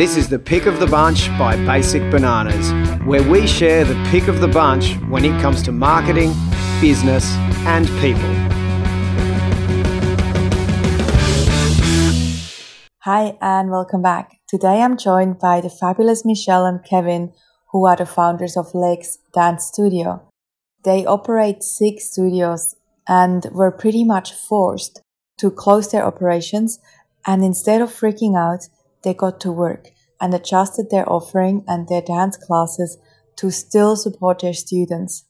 This is the pick of the bunch by Basic Bananas, where we share the pick of the bunch when it comes to marketing, business, and people. Hi, and welcome back. Today I'm joined by the fabulous Michelle and Kevin, who are the founders of Legs Dance Studio. They operate six studios and were pretty much forced to close their operations. And instead of freaking out, they got to work and adjusted their offering and their dance classes to still support their students.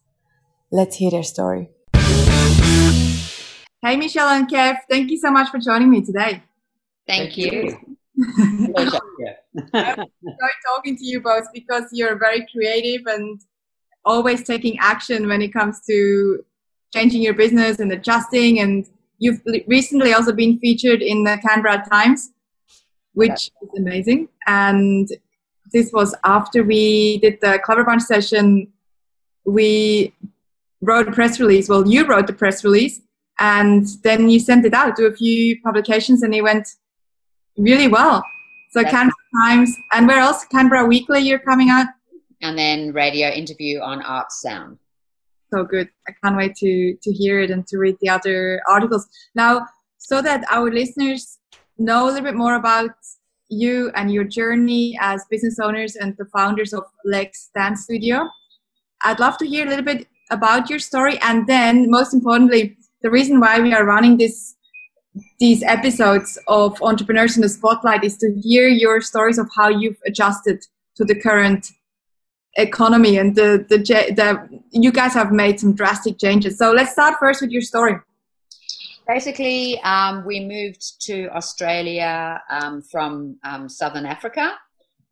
Let's hear their story. Hey, Michelle and Kev, thank you so much for joining me today. Thank, thank you. I enjoy talking to you both because you're very creative and always taking action when it comes to changing your business and adjusting. And you've recently also been featured in the Canberra Times which is amazing. And this was after we did the Clever Bunch session. We wrote a press release. Well, you wrote the press release, and then you sent it out to a few publications, and it went really well. So That's Canberra Times, and where else? Canberra Weekly, you're coming out, and then radio interview on Artsound. So good! I can't wait to to hear it and to read the other articles now, so that our listeners know a little bit more about you and your journey as business owners and the founders of Legs Dance Studio. I'd love to hear a little bit about your story and then most importantly the reason why we are running this these episodes of entrepreneurs in the spotlight is to hear your stories of how you've adjusted to the current economy and the the, the you guys have made some drastic changes so let's start first with your story basically, um, we moved to Australia um, from um, Southern Africa,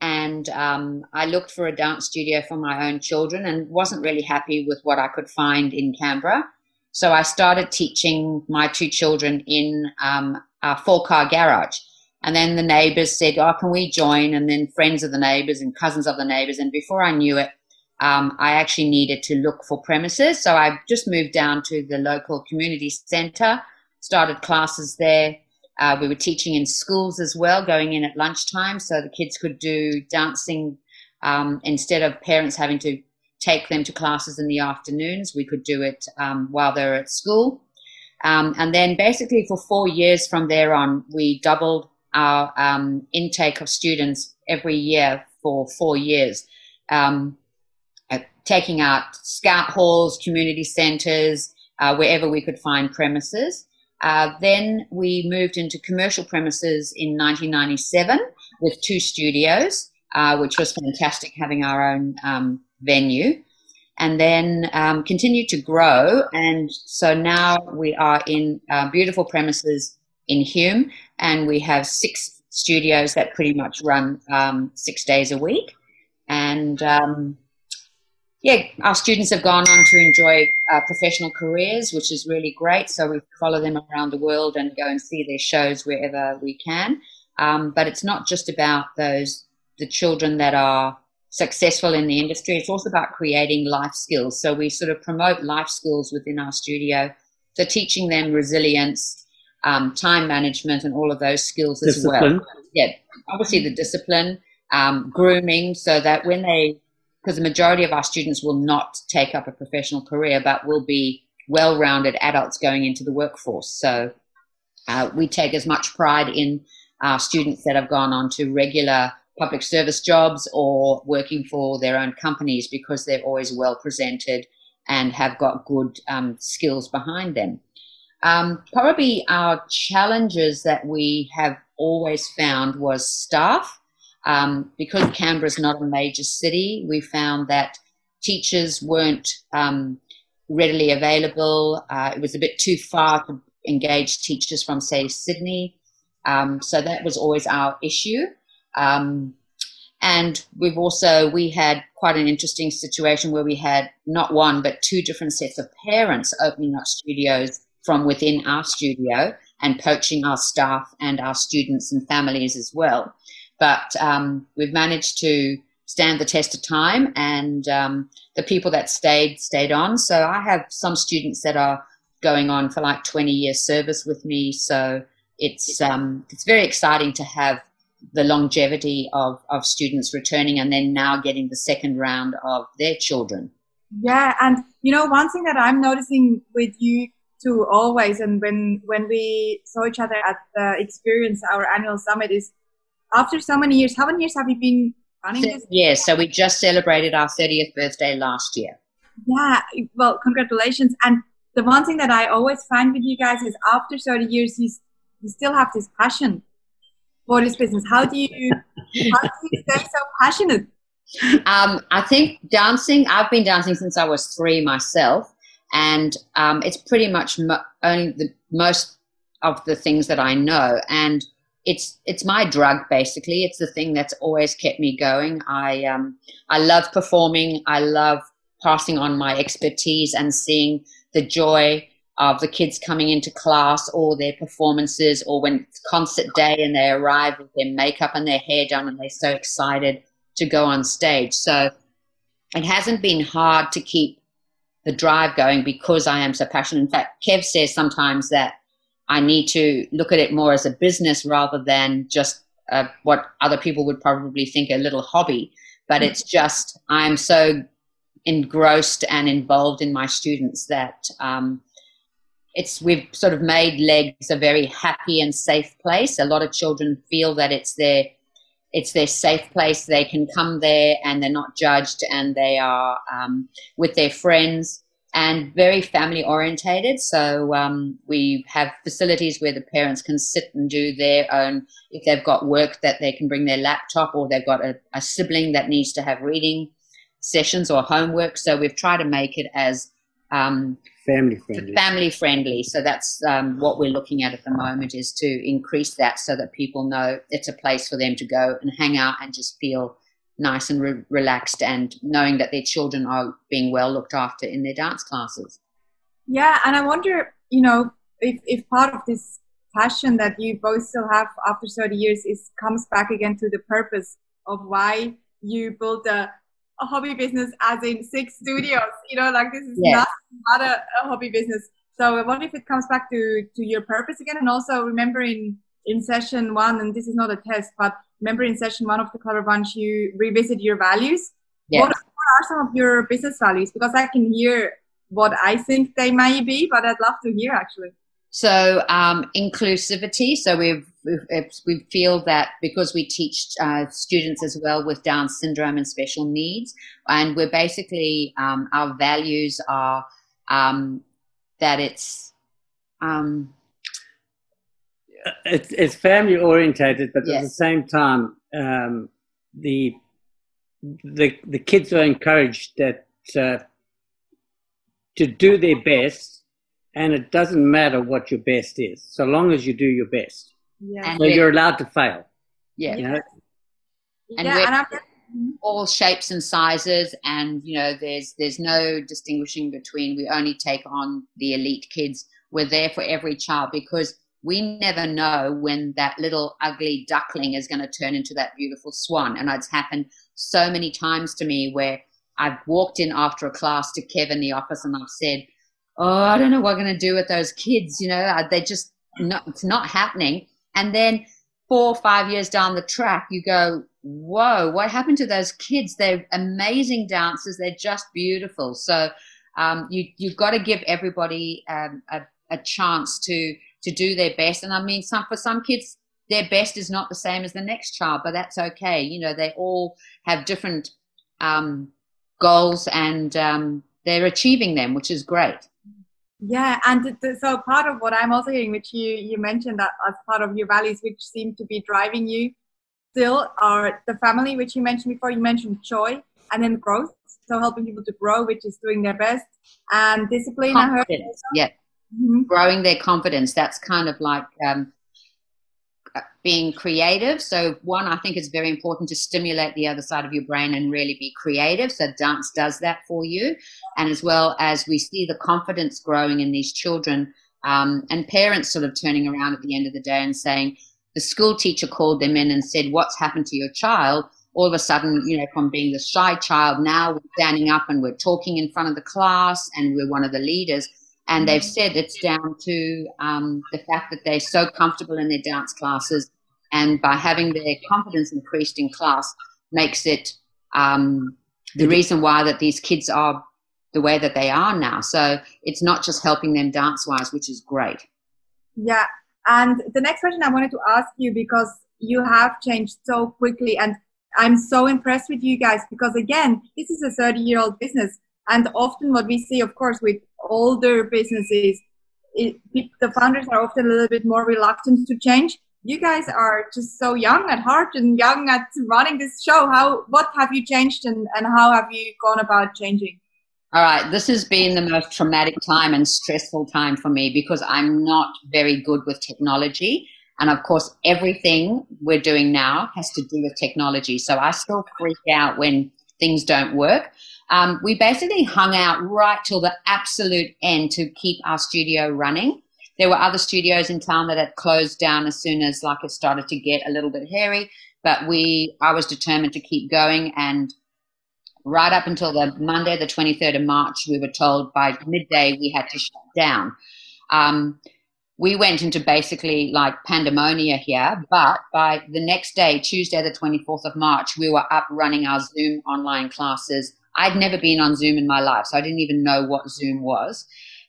and um, I looked for a dance studio for my own children, and wasn't really happy with what I could find in Canberra. So I started teaching my two children in um, a four-car garage. And then the neighbors said, "Oh, can we join?" And then friends of the neighbors and cousins of the neighbors. And before I knew it, um, I actually needed to look for premises. So I just moved down to the local community centre started classes there. Uh, we were teaching in schools as well, going in at lunchtime so the kids could do dancing um, instead of parents having to take them to classes in the afternoons. We could do it um, while they were at school. Um, and then basically for four years from there on, we doubled our um, intake of students every year for four years, um, uh, taking out scout halls, community centres, uh, wherever we could find premises. Uh, then we moved into commercial premises in 1997 with two studios, uh, which was fantastic having our own um, venue. And then um, continued to grow. And so now we are in uh, beautiful premises in Hume, and we have six studios that pretty much run um, six days a week. And um, yeah, our students have gone on to enjoy uh, professional careers, which is really great. So we follow them around the world and go and see their shows wherever we can. Um, but it's not just about those the children that are successful in the industry. It's also about creating life skills. So we sort of promote life skills within our studio. So teaching them resilience, um, time management, and all of those skills discipline. as well. Yeah, obviously the discipline, um, grooming, so that when they because the majority of our students will not take up a professional career, but will be well rounded adults going into the workforce. So uh, we take as much pride in our students that have gone on to regular public service jobs or working for their own companies because they're always well presented and have got good um, skills behind them. Um, probably our challenges that we have always found was staff um, because Canberra is not a major city, we found that teachers weren't um, readily available. Uh, it was a bit too far to engage teachers from, say, Sydney. Um, so that was always our issue. Um, and we've also we had quite an interesting situation where we had not one but two different sets of parents opening up studios from within our studio and poaching our staff and our students and families as well. But um, we've managed to stand the test of time, and um, the people that stayed stayed on. So I have some students that are going on for like 20 years service with me. So it's um, it's very exciting to have the longevity of, of students returning and then now getting the second round of their children. Yeah, and you know one thing that I'm noticing with you too always, and when when we saw each other at the experience our annual summit is after so many years. How many years have you been running this? Yeah, so we just celebrated our 30th birthday last year. Yeah, well, congratulations. And the one thing that I always find with you guys is after 30 years, you, you still have this passion for this business. How do you how do you stay so passionate? Um, I think dancing. I've been dancing since I was three myself, and um, it's pretty much mo- only the most of the things that I know. And it's it's my drug basically. It's the thing that's always kept me going. I um, I love performing. I love passing on my expertise and seeing the joy of the kids coming into class or their performances or when it's concert day and they arrive with their makeup and their hair done and they're so excited to go on stage. So it hasn't been hard to keep the drive going because I am so passionate. In fact, Kev says sometimes that I need to look at it more as a business rather than just uh, what other people would probably think a little hobby. But it's just, I'm so engrossed and involved in my students that um, it's we've sort of made legs a very happy and safe place. A lot of children feel that it's their it's their safe place. They can come there and they're not judged, and they are um, with their friends and very family orientated. So um, we have facilities where the parents can sit and do their own. If they've got work, that they can bring their laptop, or they've got a, a sibling that needs to have reading sessions or homework. So we've tried to make it as um, family friendly. Family friendly. So that's um, what we're looking at at the moment is to increase that so that people know it's a place for them to go and hang out and just feel nice and re- relaxed and knowing that their children are being well looked after in their dance classes. Yeah, and I wonder, you know, if, if part of this passion that you both still have after 30 years is comes back again to the purpose of why you built a a hobby business as in six studios. You know, like this is yes. not, not a, a, hobby business. So I wonder if it comes back to, to your purpose again. And also remember in, in session one, and this is not a test, but remember in session one of the Clever Bunch, you revisit your values. Yes. What, what are some of your business values? Because I can hear what I think they may be, but I'd love to hear actually. So um, inclusivity. So we've, we've, we feel that because we teach uh, students as well with Down syndrome and special needs, and we're basically um, our values are um, that it's. Um, it's, it's family orientated, but yes. at the same time, um, the the the kids are encouraged that uh, to do their best and it doesn't matter what your best is, so long as you do your best. Yeah. So you're allowed to fail. Yeah. You know? And yeah, and all shapes and sizes, and you know, there's there's no distinguishing between. We only take on the elite kids. We're there for every child because we never know when that little ugly duckling is going to turn into that beautiful swan. And it's happened so many times to me where I've walked in after a class to Kevin the office and I've said, oh, I don't know what I'm going to do with those kids. You know, they just not, it's not happening. And then four or five years down the track, you go, whoa, what happened to those kids? They're amazing dancers. They're just beautiful. So um, you, you've got to give everybody um, a, a chance to, to do their best. And I mean, some, for some kids, their best is not the same as the next child, but that's okay. You know, they all have different um, goals and um, they're achieving them, which is great. Yeah, and so part of what I'm also hearing, which you you mentioned that as part of your values, which seem to be driving you, still are the family, which you mentioned before. You mentioned joy, and then growth. So helping people to grow, which is doing their best, and discipline. Confidence, yeah, mm-hmm. growing their confidence. That's kind of like um, being creative. So, one, I think it's very important to stimulate the other side of your brain and really be creative. So, dance does that for you. And as well as we see the confidence growing in these children um, and parents sort of turning around at the end of the day and saying, the school teacher called them in and said, What's happened to your child? All of a sudden, you know, from being the shy child, now we're standing up and we're talking in front of the class and we're one of the leaders. And they've said it's down to um, the fact that they're so comfortable in their dance classes, and by having their confidence increased in class, makes it um, the reason why that these kids are the way that they are now. So it's not just helping them dance wise, which is great. Yeah. And the next question I wanted to ask you because you have changed so quickly and I'm so impressed with you guys because again, this is a 30 year old business. And often what we see, of course, with older businesses, it, the founders are often a little bit more reluctant to change. You guys are just so young at heart and young at running this show. How, what have you changed and, and how have you gone about changing? All right, this has been the most traumatic time and stressful time for me because I'm not very good with technology. And of course, everything we're doing now has to do with technology. So I still freak out when things don't work. Um, we basically hung out right till the absolute end to keep our studio running. There were other studios in town that had closed down as soon as like it started to get a little bit hairy. But we, I was determined to keep going, and right up until the Monday, the 23rd of March, we were told by midday we had to shut down. Um, we went into basically like pandemonia here, but by the next day, Tuesday, the 24th of March, we were up running our Zoom online classes. I'd never been on Zoom in my life, so I didn't even know what Zoom was.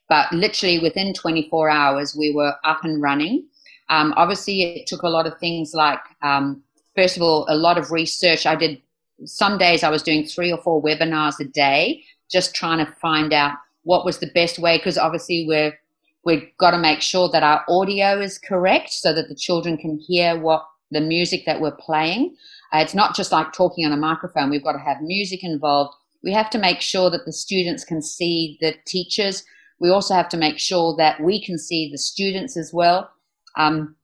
But literally within 24 hours, we were up and running. Um, obviously, it took a lot of things like, um, first of all, a lot of research. I did some days I was doing three or four webinars a day, just trying to find out what was the best way. Because obviously, we're We've got to make sure that our audio is correct so that the children can hear what the music that we're playing. Uh, it's not just like talking on a microphone. We've got to have music involved. We have to make sure that the students can see the teachers. We also have to make sure that we can see the students as well. Um,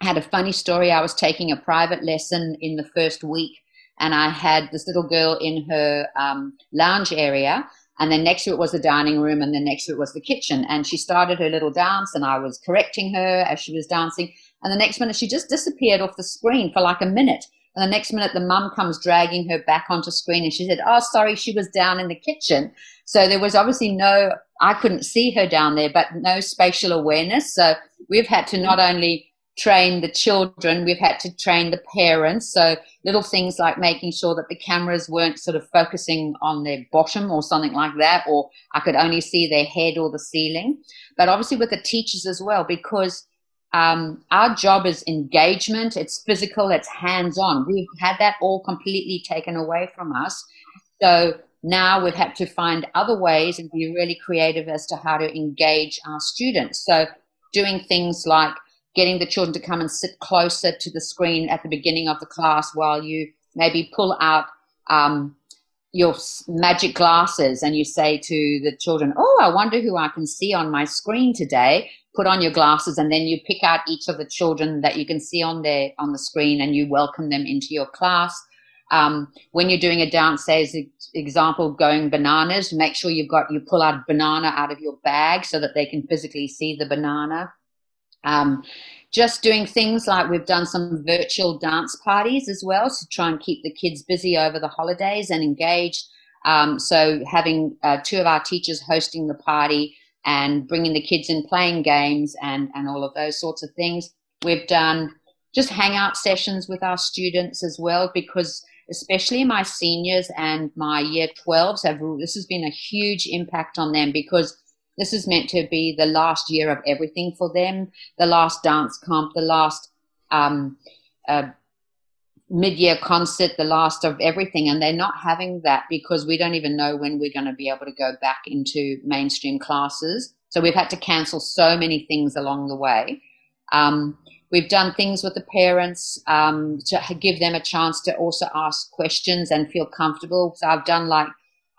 had a funny story. I was taking a private lesson in the first week, and I had this little girl in her um, lounge area, and then next to it was the dining room, and then next to it was the kitchen. And she started her little dance, and I was correcting her as she was dancing. And the next minute, she just disappeared off the screen for like a minute. And the next minute, the mum comes dragging her back onto screen, and she said, "Oh, sorry, she was down in the kitchen." So there was obviously no, I couldn't see her down there, but no spatial awareness. So we've had to not only train the children, we've had to train the parents. So little things like making sure that the cameras weren't sort of focusing on their bottom or something like that, or I could only see their head or the ceiling. But obviously with the teachers as well, because um, our job is engagement, it's physical, it's hands on. We've had that all completely taken away from us. So now we've had to find other ways and be really creative as to how to engage our students. So doing things like getting the children to come and sit closer to the screen at the beginning of the class while you maybe pull out um, your magic glasses and you say to the children, Oh, I wonder who I can see on my screen today. Put on your glasses and then you pick out each of the children that you can see on there on the screen and you welcome them into your class. Um, when you're doing a as example, going bananas, make sure you've got you pull out banana out of your bag so that they can physically see the banana. Um, just doing things like we've done some virtual dance parties as well to try and keep the kids busy over the holidays and engaged. Um, so having uh, two of our teachers hosting the party and bringing the kids in playing games and, and all of those sorts of things. We've done just hangout sessions with our students as well because especially my seniors and my year 12s have this has been a huge impact on them because this is meant to be the last year of everything for them, the last dance comp, the last um, uh, mid-year concert, the last of everything, and they're not having that because we don't even know when we're going to be able to go back into mainstream classes. So we've had to cancel so many things along the way. Um, we've done things with the parents um, to give them a chance to also ask questions and feel comfortable. So I've done like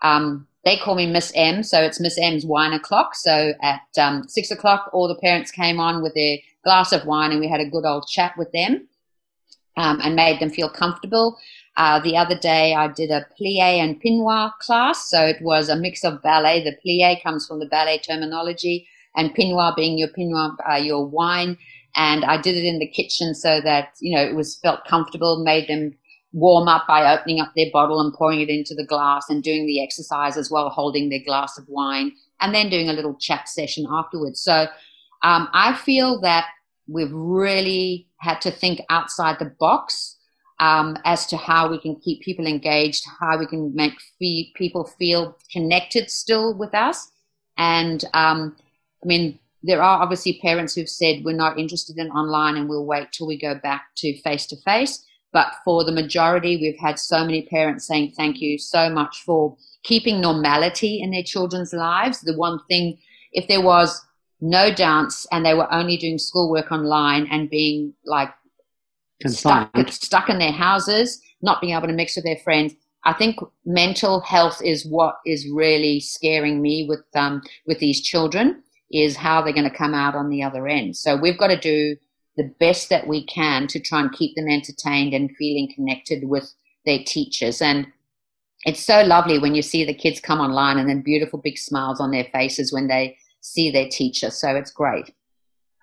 um, they call me Miss M, so it's Miss M's wine o'clock. So at um, six o'clock, all the parents came on with their glass of wine, and we had a good old chat with them um, and made them feel comfortable. Uh, the other day, I did a plie and pinois class, so it was a mix of ballet. The plie comes from the ballet terminology, and pinois being your pinois, uh, your wine. And I did it in the kitchen so that you know it was felt comfortable, made them warm up by opening up their bottle and pouring it into the glass and doing the exercise as well, holding their glass of wine and then doing a little chat session afterwards. So um, I feel that we've really had to think outside the box um, as to how we can keep people engaged, how we can make fee- people feel connected still with us. And um, I mean, there are obviously parents who've said we're not interested in online and we'll wait till we go back to face to face. But for the majority, we've had so many parents saying thank you so much for keeping normality in their children's lives. The one thing, if there was no dance and they were only doing schoolwork online and being like stuck, stuck in their houses, not being able to mix with their friends, I think mental health is what is really scaring me with um, with these children is how they're going to come out on the other end. So we've got to do the best that we can to try and keep them entertained and feeling connected with their teachers. And it's so lovely when you see the kids come online and then beautiful big smiles on their faces when they see their teacher. So it's great.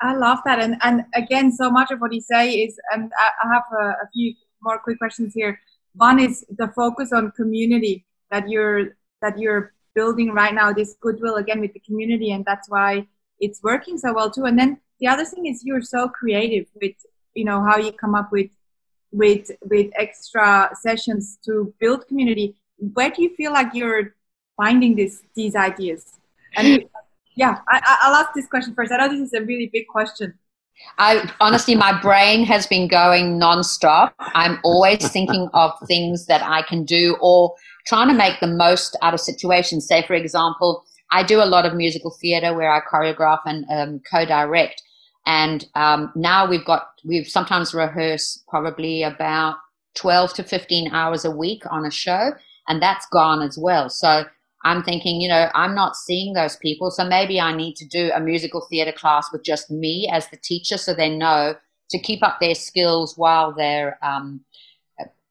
I love that. And, and again, so much of what you say is, and I, have a, a few more quick questions here. One is the focus on community that you're, that you're building right now, this goodwill again with the community. And that's why it's working so well too. And then the other thing is you're so creative with you know how you come up with with with extra sessions to build community where do you feel like you're finding this these ideas and yeah I, i'll ask this question first i know this is a really big question I honestly, my brain has been going nonstop. I'm always thinking of things that I can do or trying to make the most out of situations. Say, for example, I do a lot of musical theater where I choreograph and um, co-direct. And um, now we've got, we've sometimes rehearsed probably about 12 to 15 hours a week on a show, and that's gone as well. So I'm thinking, you know, I'm not seeing those people. So maybe I need to do a musical theater class with just me as the teacher so they know to keep up their skills while they're um,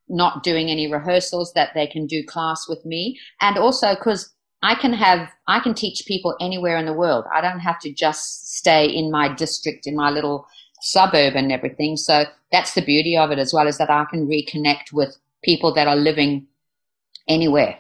not doing any rehearsals, that they can do class with me. And also because I can have I can teach people anywhere in the world. I don't have to just stay in my district in my little suburb and everything. So that's the beauty of it as well is that I can reconnect with people that are living anywhere.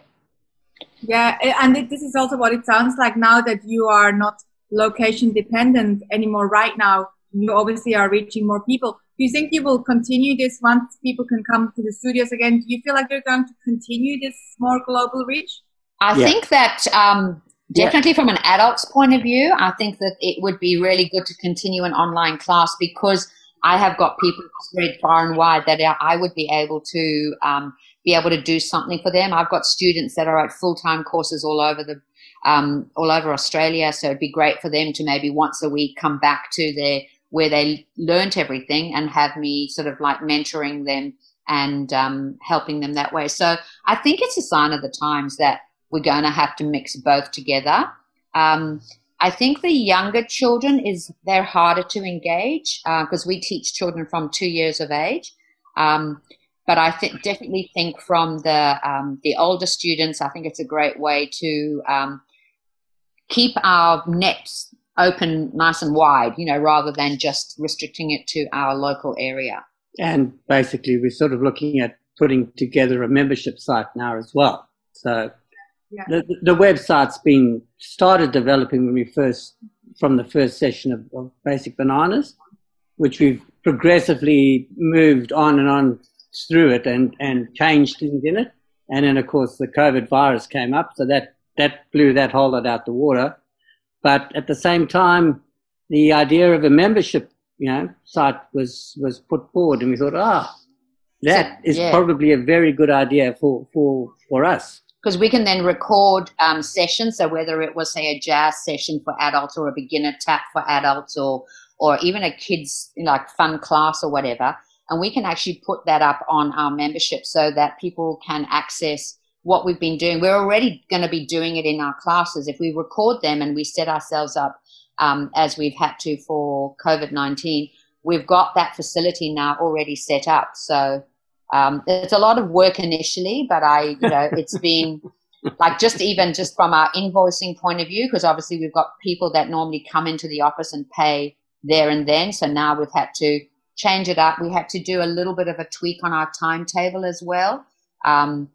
Yeah, and this is also what it sounds like now that you are not location dependent anymore right now. You obviously are reaching more people. Do you think you will continue this once people can come to the studios again? Do you feel like you're going to continue this more global reach? I yeah. think that um, definitely yeah. from an adult's point of view, I think that it would be really good to continue an online class because I have got people spread far and wide that I would be able to um, be able to do something for them. I've got students that are at full time courses all over the um, all over Australia, so it'd be great for them to maybe once a week come back to their where they learnt everything and have me sort of like mentoring them and um, helping them that way. So I think it's a sign of the times that we're going to have to mix both together. Um, I think the younger children is they're harder to engage because uh, we teach children from two years of age. Um, but I th- definitely think from the um, the older students, I think it's a great way to um, keep our nets open nice and wide, you know, rather than just restricting it to our local area. And basically, we're sort of looking at putting together a membership site now as well. So yeah. the, the website's been started developing when we first from the first session of, of basic bananas which we've progressively moved on and on through it and, and changed things in it and then of course the covid virus came up so that that blew that whole lot out the water but at the same time the idea of a membership you know site was was put forward and we thought ah that so, is yeah. probably a very good idea for for for us because we can then record um, sessions. So whether it was say a jazz session for adults or a beginner tap for adults or or even a kids like fun class or whatever, and we can actually put that up on our membership so that people can access what we've been doing. We're already going to be doing it in our classes. If we record them and we set ourselves up um, as we've had to for COVID nineteen, we've got that facility now already set up. So um, it's a lot of work initially, but I, you know, it's been like just even just from our invoicing point of view, because obviously we've got people that normally come into the office and pay there and then. So now we've had to change it up. We had to do a little bit of a tweak on our timetable as well. Um,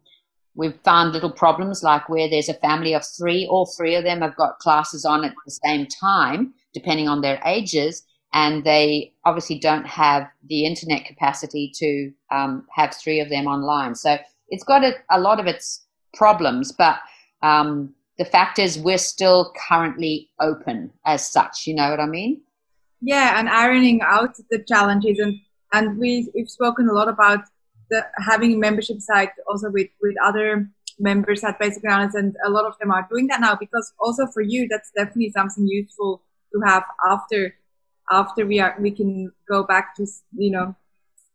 we've found little problems like where there's a family of three, all three of them have got classes on at the same time, depending on their ages, and they obviously don't have the internet capacity to um, have three of them online. So it's got a, a lot of its problems, but um, the fact is we're still currently open as such. You know what I mean? Yeah, and ironing out the challenges, and and we, we've spoken a lot about the having a membership site also with with other members at Basic Bananas, and a lot of them are doing that now because also for you that's definitely something useful to have after after we are we can go back to you know.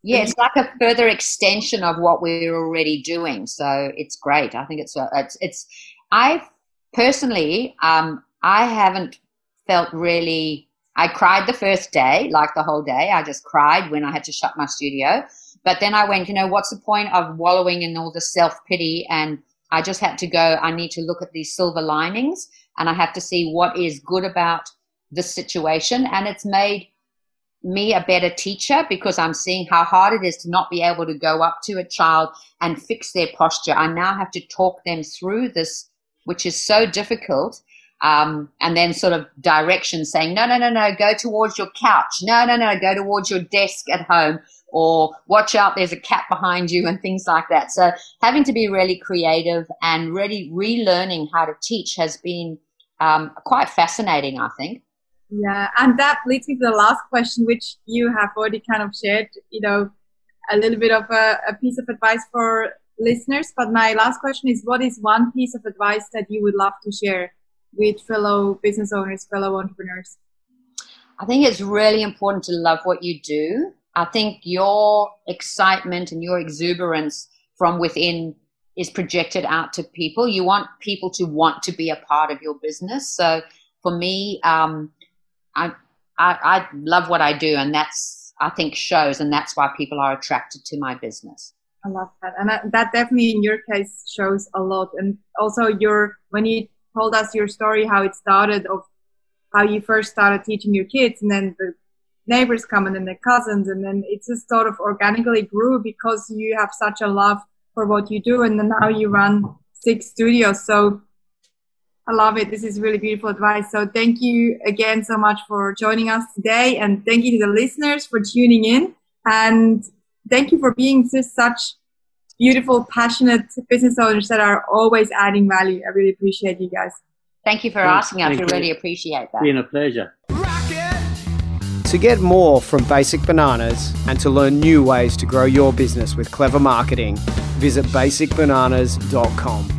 Yeah it's like a further extension of what we're already doing so it's great. I think it's it's it's i personally um i haven't felt really i cried the first day like the whole day. I just cried when i had to shut my studio but then i went you know what's the point of wallowing in all the self-pity and i just had to go i need to look at these silver linings and i have to see what is good about this situation and it's made me a better teacher because I'm seeing how hard it is to not be able to go up to a child and fix their posture. I now have to talk them through this, which is so difficult. Um, and then sort of direction saying, no, no, no, no, go towards your couch. No, no, no, go towards your desk at home or watch out, there's a cat behind you and things like that. So having to be really creative and really relearning how to teach has been um, quite fascinating, I think. Yeah, and that leads me to the last question, which you have already kind of shared, you know, a little bit of a, a, piece of advice for listeners. But my last question is what is one piece of advice that you would love to share with fellow business owners, fellow entrepreneurs? I think it's really important to love what you do. I think your excitement and your exuberance from within is projected out to people. You want people to want to be a part of your business. So for me, um, I, I, I love what I do, and that's I think shows, and that's why people are attracted to my business. I love that, and that definitely in your case shows a lot. And also, your when you told us your story, how it started of how you first started teaching your kids, and then the neighbors come, and then the cousins, and then it just sort of organically grew because you have such a love for what you do, and then now you run six studios. So I love it. This is really beautiful advice. So thank you again so much for joining us today. And thank you to the listeners for tuning in. And thank you for being just such beautiful, passionate business owners that are always adding value. I really appreciate you guys. Thank you for Thanks. asking us. We really appreciate that. Been a pleasure. To get more from Basic Bananas and to learn new ways to grow your business with clever marketing, visit basicbananas.com.